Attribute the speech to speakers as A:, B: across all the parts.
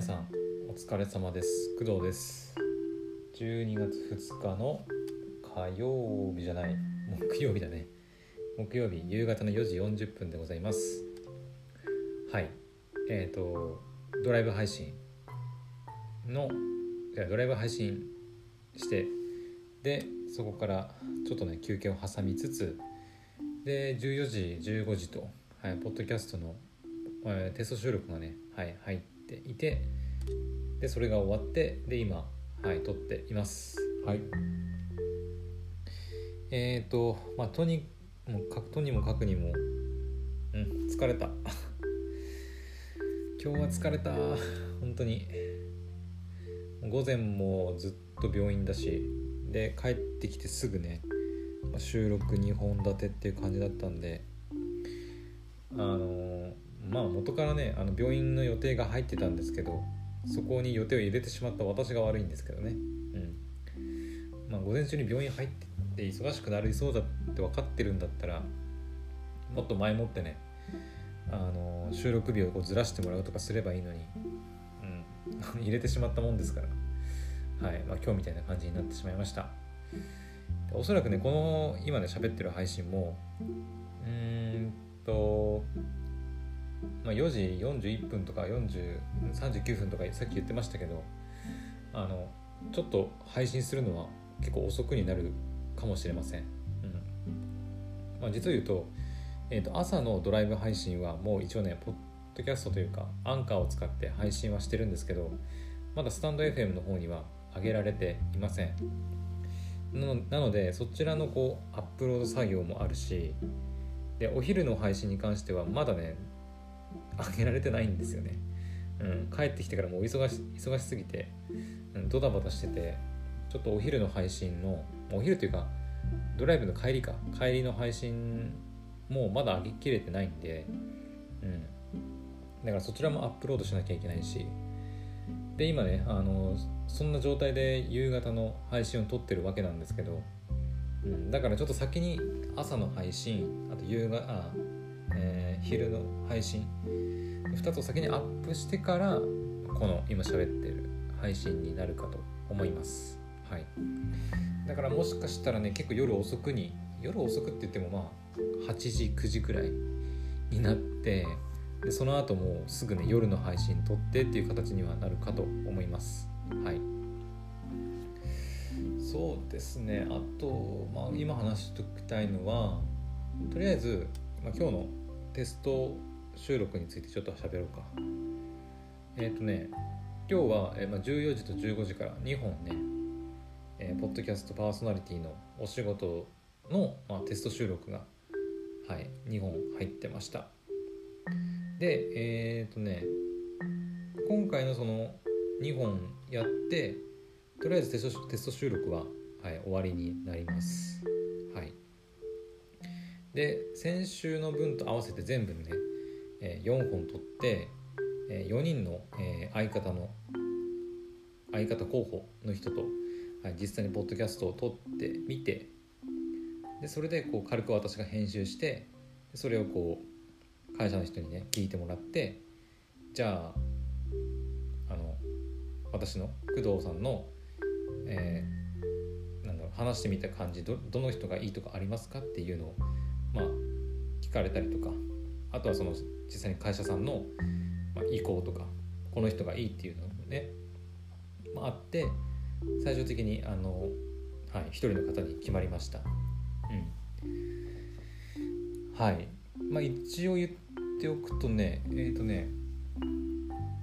A: 皆さんお疲れ様です。工藤です。12月2日の火曜日じゃない。木曜日だね。木曜日夕方の4時40分でございます。はい。えっ、ー、とドライブ配信のドライブ配信してでそこからちょっとね休憩を挟みつつで14時15時と、はい、ポッドキャストの、えー、テスト収録がね、はい、入っていてでそれが終わってで今、はい、撮っています。はい。えっ、ー、とまあとにもかとにもかくにもうん疲れた。今日は疲れた。本当に。午前もずっと病院だしで帰ってきてすぐね収録2本立てっていう感じだったんであのまあ元からねあの病院の予定が入ってたんですけどそこに予定を入れてしまった私が悪いんですけどね。うん。まあ午前中に病院入って忙しくなりそうだって分かってるんだったらもっと前もってねあの収録日をこうずらしてもらうとかすればいいのに、うん、入れてしまったもんですから。はい、まあ、今日みたいな感じになってしまいました。おそらくねこの今ね喋ってる配信もうーんと、まあ、4時41分とか4039分とかさっき言ってましたけどあのちょっと配信するのは結構遅くになるかもしれません、うん。まあ、実を言うと,、えーと、朝のドライブ配信はもう一応ねポッドキャストというかアンカーを使って配信はしてるんですけどまだスタンド FM の方には上げられていません。なのでそちらのこうアップロード作業もあるしでお昼の配信に関してはまだね上げられてないんですよね、うん、帰ってきてからもう忙し忙しすぎて、うん、ドタバタしててちょっとお昼の配信のお昼というかドライブの帰りか帰りの配信もまだ上げきれてないんで、うん、だからそちらもアップロードしなきゃいけないしで今ねあのそんな状態で夕方の配信を撮ってるわけなんですけど、うん、だからちょっと先に朝の配信あと夕方あ、えー、昼の配信。2つを先にアップしてからこの今喋ってる配信になるかと思います。はい。だからもしかしたらね結構夜遅くに夜遅くって言ってもまあ8時9時くらいになってでその後もすぐね夜の配信撮ってっていう形にはなるかと思います。はい。そうですね。あと、まあ、今話しておきたいのはとりあえず、まあ、今日のテスト収録についてちょっと喋ろうか。えっ、ー、とね今日は、えーまあ、14時と15時から2本ね、えー、ポッドキャストパーソナリティのお仕事の、まあ、テスト収録が、はい、2本入ってました。でえっ、ー、とね今回のその2本やってとりあえずテストテスト収録は、はい、終わりになります。で先週の分と合わせて全部ね、えー、4本取って、えー、4人の、え、相方の相方候補の人と、はい、実際にポッドキャストを撮ってみてでそれでこう軽く私が編集してそれをこう会社の人にね聞いてもらってじゃああの私の工藤さんの、えー、なんだろう話してみた感じどどの人がいいとかありますかっていうのを、まあ、聞かれたりとかあとはその実際に会社さんの、ま、意向とかこの人がいいっていうのもね、まあ、って最終的にあの、はい、一人の方に決まりました。うん、はい。まあ一応言っておくとねえっ、ー、とね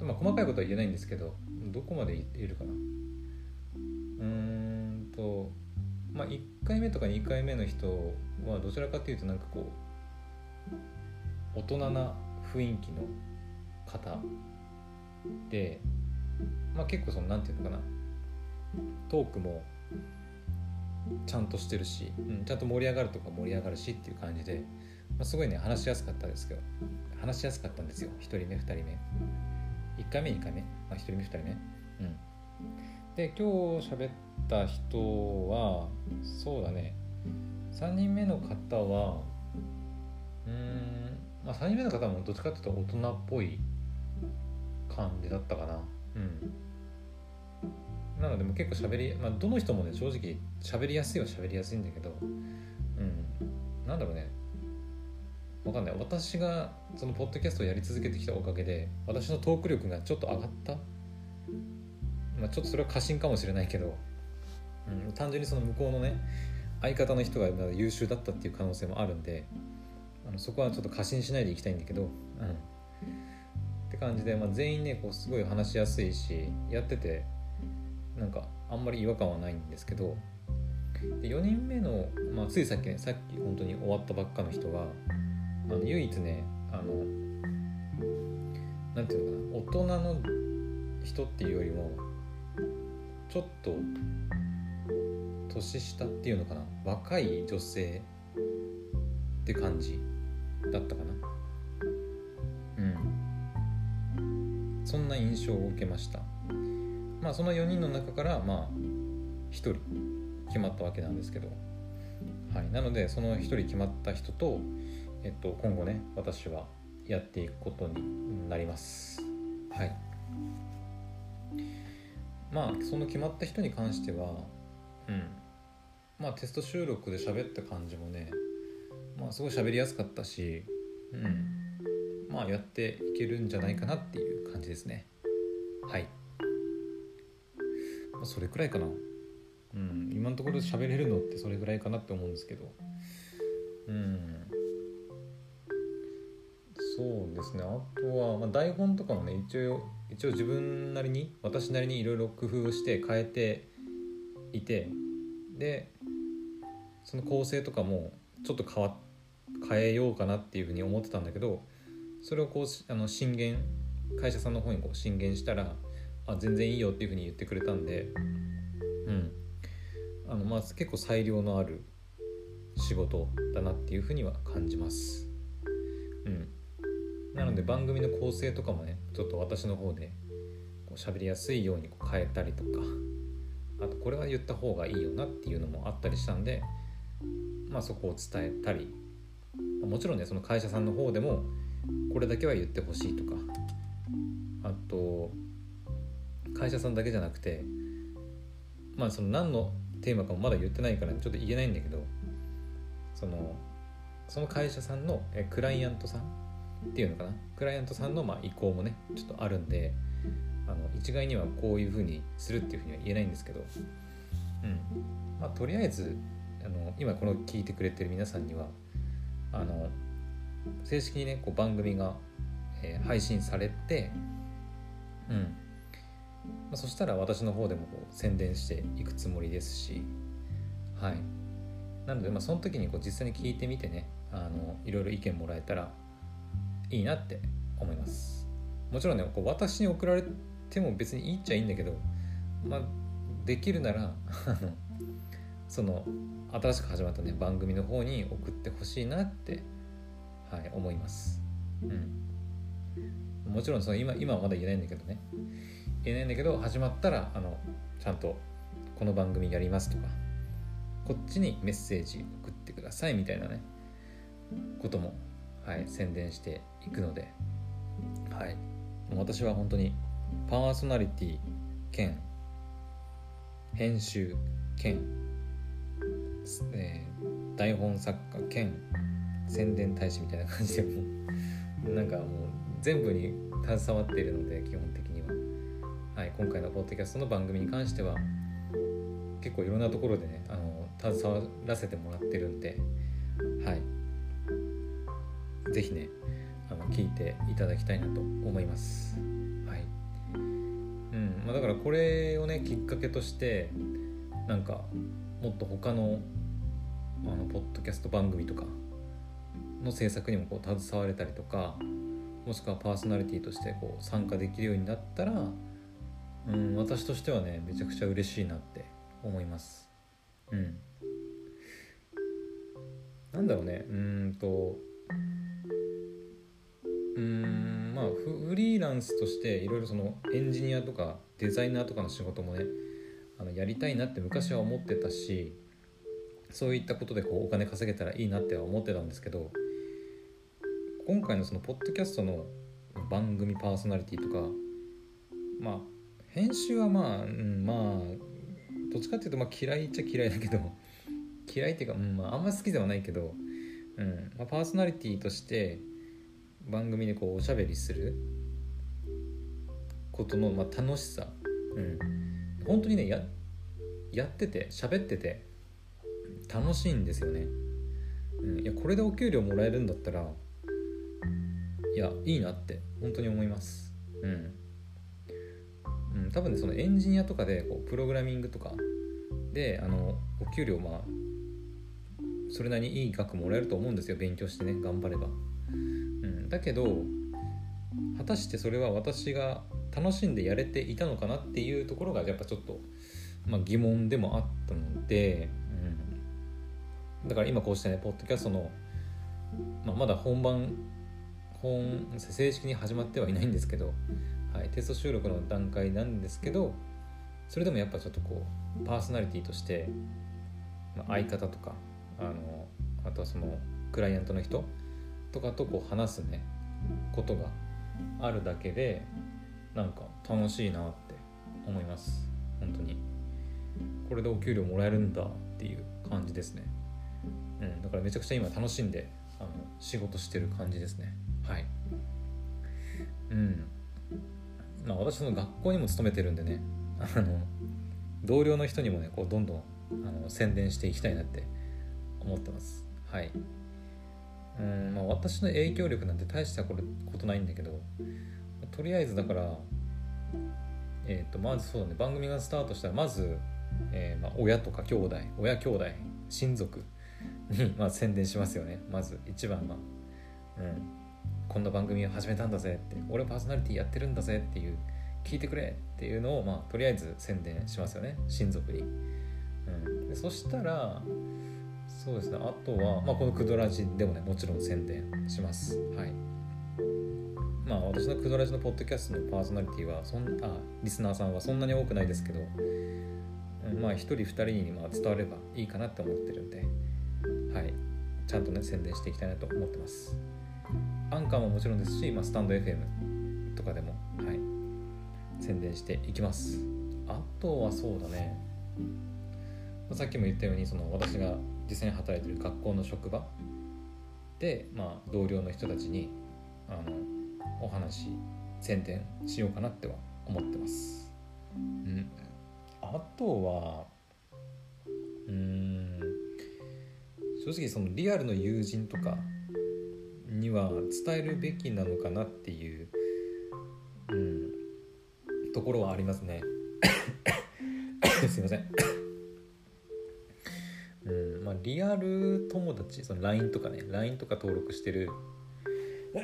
A: まあ細かいことは言えないんですけどどこまでいるかな。まあ1回目とか2回目の人はどちらかというとなんかこう大人な雰囲気の方でまあ結構その何て言うのかなトークもちゃんとしてるし、うん、ちゃんと盛り上がるとか盛り上がるしっていう感じで、まあ、すごいね話しやすかったですけど話しやすかったんですよ。1人目2人目。1回目2回目、まあ、1人目2人目。うん。で今日喋った人はそうだね。3人目の方はうん、まあ、3人目の方もどっちかっていうと大人っぽい感じだったかな。うん。なのでも結構喋り、まあ、どの人もね正直喋りやすいは喋りやすいんだけどうん。なんだろうね。わかんない。私がそのポッドキャストをやり続けてきたおかげで私のトーク力がちょっと上がったまあちょっとそれは過信かもしれないけど、うん、単純にその向こうのね相方の人が優秀だったっていう可能性もあるんであのそこはちょっと過信しないでいきたいんだけど、うん、って感じで、まあ、全員ねこうすごい話しやすいしやっててなんかあんまり違和感はないんですけどで4人目の、まあ、ついさっきねさっき本当に終わったばっかの人があの唯一ねあのなんていうのかな大人の人っていうよりもちょっと年下っていうのかな？若い女性って感じだったかな？うん。そんな印象を受けました。まあその4人の中からまあ1人決まったわけなんですけど。はい。なのでその1人決まった人とえっと今後ね私はやっていくことになります。はい。まあその決まった人に関してはうん。まあテスト収録で喋った感じもねまあすごい喋りやすかったしうん。まあやっていけるんじゃないかなっていう感じですね。はい、まあ、それくらいかな。うん。今のところ喋れるのってそれぐらいかなって思うんですけど。うんそうですね。あとは、まあ、台本とかもね一応一応自分なりに私なりにいろいろ工夫をして変えていてでその構成とかもちょっと変わ変えようかなっていうふうに思ってたんだけどそれをこうあの進言会社さんの方にこう進言したらあ全然いいよっていうふうに言ってくれたんでうん。あのまあ結構裁量のある仕事だなっていうふうには感じます。うん。なので番組の構成とかもねちょっと私の方でこう喋りやすいようにこう変えたりとかあとこれは言った方がいいよなっていうのもあったりしたんでまあそこを伝えたりもちろんねその会社さんの方でもこれだけは言ってほしいとかあと会社さんだけじゃなくてまあその何のテーマかもまだ言ってないからちょっと言えないんだけどそのその会社さんのえクライアントさんっていうのかな？クライアントさんのまあ意向もねちょっとあるんであの一概にはこういうふうにするっていうふうには言えないんですけど、うん。まあ、とりあえずあの今この聞いてくれてる皆さんにはあの正式にねこう番組が、えー、配信されて、うん。まあ、そしたら私の方でもこう宣伝していくつもりですしはい。なので、まあ、その時にこう実際に聞いてみてねあのいろいろ意見もらえたらいいなって思います。もちろんねこう私に送られても別にいいっちゃいいんだけどまあできるなら その新しく始まったね番組の方に送ってほしいなってはい思います。うん。もちろんその今今はまだ言えないんだけどね。言えないんだけど始まったらあのちゃんとこの番組やりますとかこっちにメッセージ送ってくださいみたいなねこともはい、宣伝していくので、はい、私は本当にパーソナリティ兼編集兼、えー、台本作家兼宣伝大使みたいな感じでも なんかもう全部に携わっているので基本的には、はい、今回のポッドキャストの番組に関しては結構いろんなところでねあの携わらせてもらってるんで。はい。ぜひね聞いていただきたいなと思います。はいうんまあ、だからこれをねきっかけとしてなんかもっと他のあのポッドキャスト番組とかの制作にもこう携われたりとかもしくはパーソナリティとしてこう参加できるようになったら、うん、私としてはねめちゃくちゃ嬉しいなって思います。うん、なんだろうねうんとうんまあフリーランスとしていろいろそのエンジニアとかデザイナーとかの仕事もねあのやりたいなって昔は思ってたしそういったことでこうお金稼げたらいいなっては思ってたんですけど今回のそのポッドキャストの番組パーソナリティとかまあ編集はまあ、うん、まあどっちかっていうとまあ嫌いっちゃ嫌いだけど 嫌いっていうか、うんまあ、あんま好きではないけど、うんまあ、パーソナリティとして番組でこうおしゃべりすることの、まあ、楽しさ、うん、本当にねややってて喋ってて楽しいんですよね、うん、いやこれでお給料もらえるんだったらいやいいなって本当に思います。うん、うん、多分ねそのエンジニアとかでこうプログラミングとかであのお給料まあそれなりにいい額もらえると思うんですよ。勉強してね頑張れば、ん、だけど果たしてそれは私が楽しんでやれていたのかなっていうところがやっぱちょっと、まあ、疑問でもあったので、うん、だから今こうしてねポッドキャストの、まあ、まだ本番本正式に始まってはいないんですけど、はい、テスト収録の段階なんですけどそれでもやっぱちょっとこうパーソナリティとして、まあ、相方とかあのあとはそのクライアントの人とかとこう話すね。ことがあるだけでなんか楽しいなって思います。本当に。これでお給料もらえるんだっていう感じですね。うんだからめちゃくちゃ今楽しんであの仕事してる感じですね。はい。うん。まあ私の学校にも勤めてるんでねあの同僚の人にもねこうどんどんあの宣伝していきたいなって思ってます。はい。うんまあ私の影響力なんて大したことないんだけどとりあえずだからえ、ー、とまずそうだね。番組がスタートしたらまず、えー、まあ、親とか兄弟親兄弟親族に、ま、宣伝しますよね。まず一番は、うん、こんな番組を始めたんだぜって俺パーソナリティやってるんだぜっていう聞いてくれっていうのを、まあ、とりあえず宣伝しますよね。親族に、うん、でそしたらそうですね。あとは、まあ、このクドラジでもねもちろん宣伝します。はい。まあ私のクドラジのポッドキャストのパーソナリティはそんあリスナーさんはそんなに多くないですけど、まあ1人2人にまあ伝わればいいかなって思ってるんではい。ちゃんとね宣伝していきたいなと思ってます。アンカーももちろんですし、まあ、スタンド FM とかでもはい。宣伝していきます。あとはそうだね。さっきも言ったようにその私が実際に働いてる学校の職場で、まあ、同僚の人たちにあのお話宣伝しようかなっては思ってます。うん、あとはうん正直そのリアルの友人とかには伝えるべきなのかなっていう、うん、ところはありますね。すいません。リアル友達その LINE とかね LINE とか登録してる。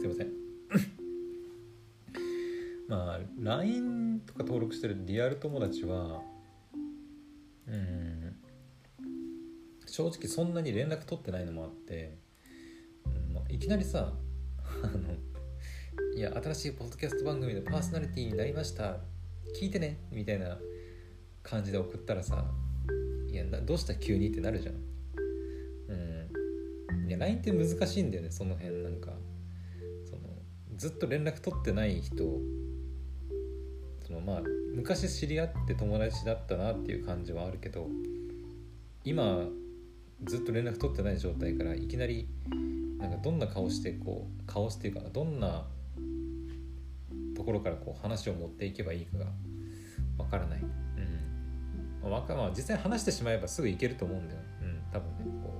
A: すいません。まあ LINE とか登録してるリアル友達はうん正直そんなに連絡取ってないのもあって、うんまあ、いきなりさ あのいや新しいポッドキャスト番組のパーソナリティになりました。聞いてねみたいな感じで送ったらさやどうした急にってなるじゃん。うん。いや LINE って難しいんだよねその辺なんか。そのずっと連絡取ってない人そのまあ昔知り合って友達だったなっていう感じはあるけど今ずっと連絡取ってない状態からいきなりなんかどんな顔してこう顔していうかどんなところからこう話を持っていけばいいかがわからない、まあ、実際話してしまえばすぐいけると思うんだよ、うん、多分ねこ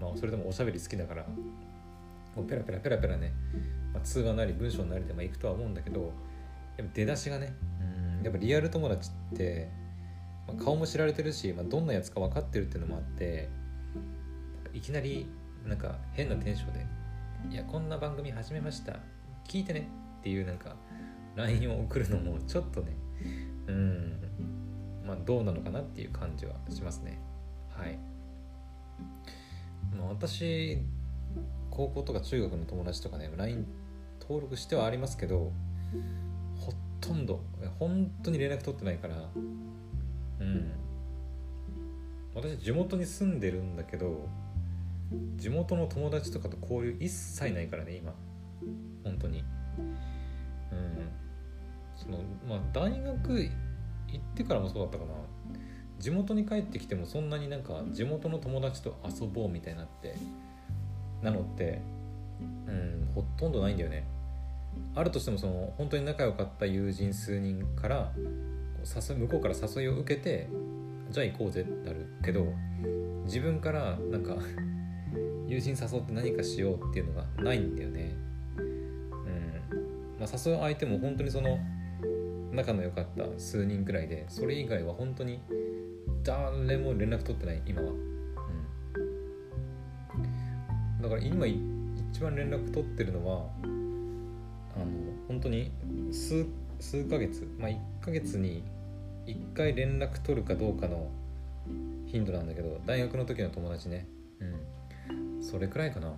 A: う、まあ、それでもおしゃべり好きだからもうペラペラペラペラねまあ、通話なり文章なりでもいくとは思うんだけどやっぱ出だしがねうんやっぱリアル友達って、まあ、顔も知られてるし、まあ、どんなやつか分かってるっていうのもあっていきなりなんか変なテンションで「いやこんな番組始めました聞いてね」っていうなんか LINE を送るのもちょっとねうんまあどうなのかなっていう感じはしますね。はい、まあ、私高校とか中学の友達とかね LINE 登録してはありますけどほとんど本当に連絡取ってないからうん。私地元に住んでるんだけど地元の友達とかと交流一切ないからね今。本当に。うん。そのまあ大学ってからもそうだったかな。地元に帰ってきてもそんなになんか地元の友達と遊ぼうみたいになってなのってうんほとんどないんだよね。あるとしてもその本当に仲良かった友人数人から誘向こうから誘いを受けてじゃあ行こうぜってなるけど自分からなんか友人誘って何かしようっていうのがないんだよね。うん。まあ誘う相手も本当にその仲の良かった数人くらいでそれ以外は本当に誰も連絡取ってない今は、うん、だから今一番連絡取ってるのはあの本当に数数ヶ月まあ1ヶ月に1回連絡取るかどうかの頻度なんだけど大学の時の友達ね。うん。それくらいかな。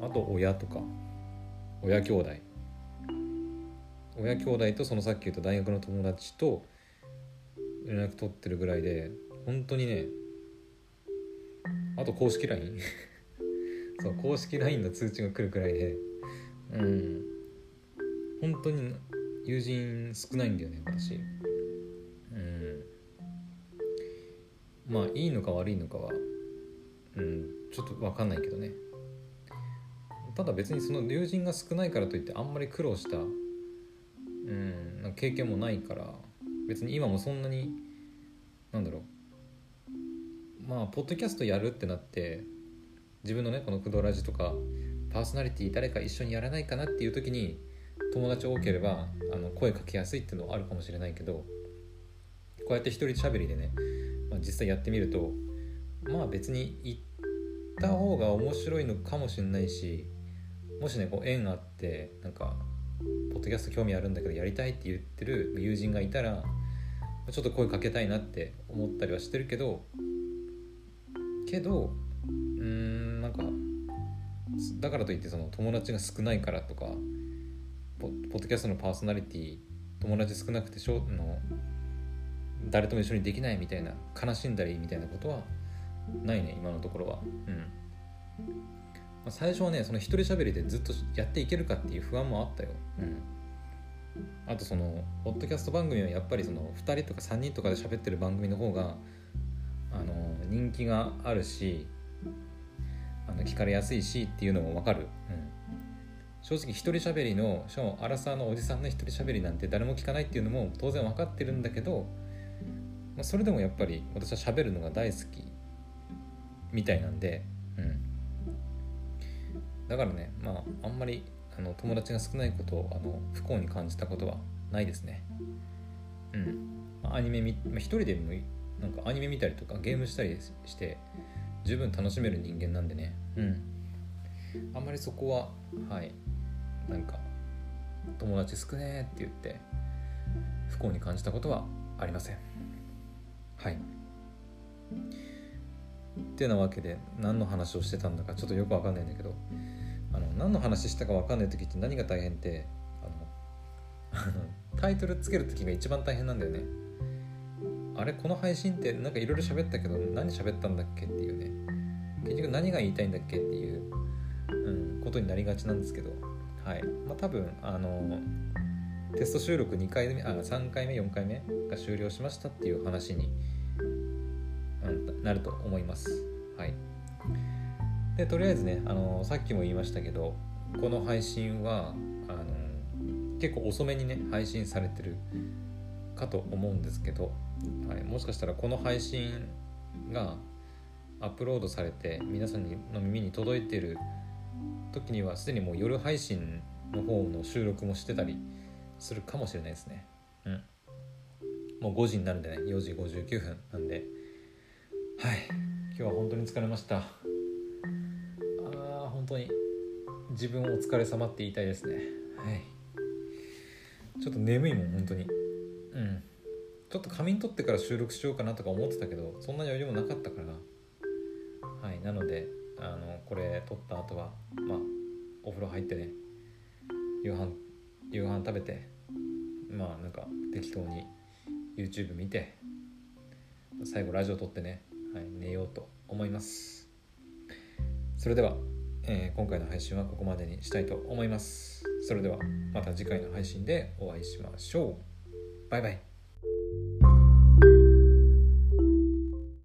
A: あと親とか。親兄弟。親兄弟とそのさっき言った大学の友達と連絡取ってるぐらいで本当にねあと公式 LINE そう公式 LINE の通知が来るくらいでうん。本当に友人少ないんだよね私。うん。まあいいのか悪いのかはうんちょっと分かんないけどね。ただ別にその友人が少ないからといってあんまり苦労したうんなんか経験もないから別に今もそんなになんだろう。まあポッドキャストやるってなって自分のねこの「クドラジ」とかパーソナリティ誰か一緒にやらないかなっていう時に友達多ければあの声かけやすいっていうのはあるかもしれないけどこうやって一人喋りでね、まあ、実際やってみるとまあ別に行った方が面白いのかもしれないしもしねこう縁あってなんかポッドキャスト興味あるんだけどやりたいって言ってる友人がいたらちょっと声かけたいなって思ったりはしてるけどけどうーんなんかだからといってその友達が少ないからとかポッドキャストのパーソナリティ友達少なくてしょの誰とも一緒にできないみたいな悲しんだりみたいなことはないね今のところは。うん、あ、最初はねその一人喋りでずっとやっていけるかっていう不安もあったよ。うん。あとそのポッドキャスト番組はやっぱりその2人とか3人とかで喋ってる番組の方があの人気があるしあの聞かれやすいしっていうのも分かる、うん、正直一人喋りのしかもアラサーのおじさんの一人喋りなんて誰も聞かないっていうのも当然分かってるんだけど、まあ、それでもやっぱり私は喋るのが大好きみたいなんで、うん、だからねまああんまりあの友達が少ないことをあの不幸に感じたことはないですね。うん。アニメみ、まあ、一人でもなんかアニメ見たりとかゲームしたりして十分楽しめる人間なんでね。うん。あんまりそこははい。なんか友達少ねえって言って不幸に感じたことはありません。はい。てなわけで何の話をしてたんだかちょっとよくわかんないんだけどあの何の話したかわかんない時って何が大変ってあの タイトルつける時が一番大変なんだよね。あれこの配信ってなんかいろいろ喋ったけど何喋ったんだっけっていうね。結局何が言いたいんだっけっていう、うん、ことになりがちなんですけど。はい。まあ多分あのテスト収録2回目あ3回目4回目が終了しましたっていう話に、なると思います。はい。でとりあえずねあのさっきも言いましたけどこの配信はあの結構遅めにね配信されてるかと思うんですけど、はい、もしかしたらこの配信がアップロードされて皆さんの耳に届いてる時にはすでにもう夜配信の方の収録もしてたりするかもしれないですね。うん。もう5時になるんでね4時59分なんで。はい。今日は本当に疲れました。あー本当に自分お疲れ様って言いたいですね。はい。ちょっと眠いもん本当に。うん。ちょっと仮眠取ってから収録しようかなとか思ってたけどそんな余裕もなかったから。はい。なのであのこれ撮った後はまあお風呂入ってね夕飯夕飯食べてまあなんか適当に YouTube 見て最後ラジオ撮ってね、はい、寝ようと思います。それでは、えー、今回の配信はここまでにしたいと思います。それではまた次回の配信でお会いしましょう。バイバイ。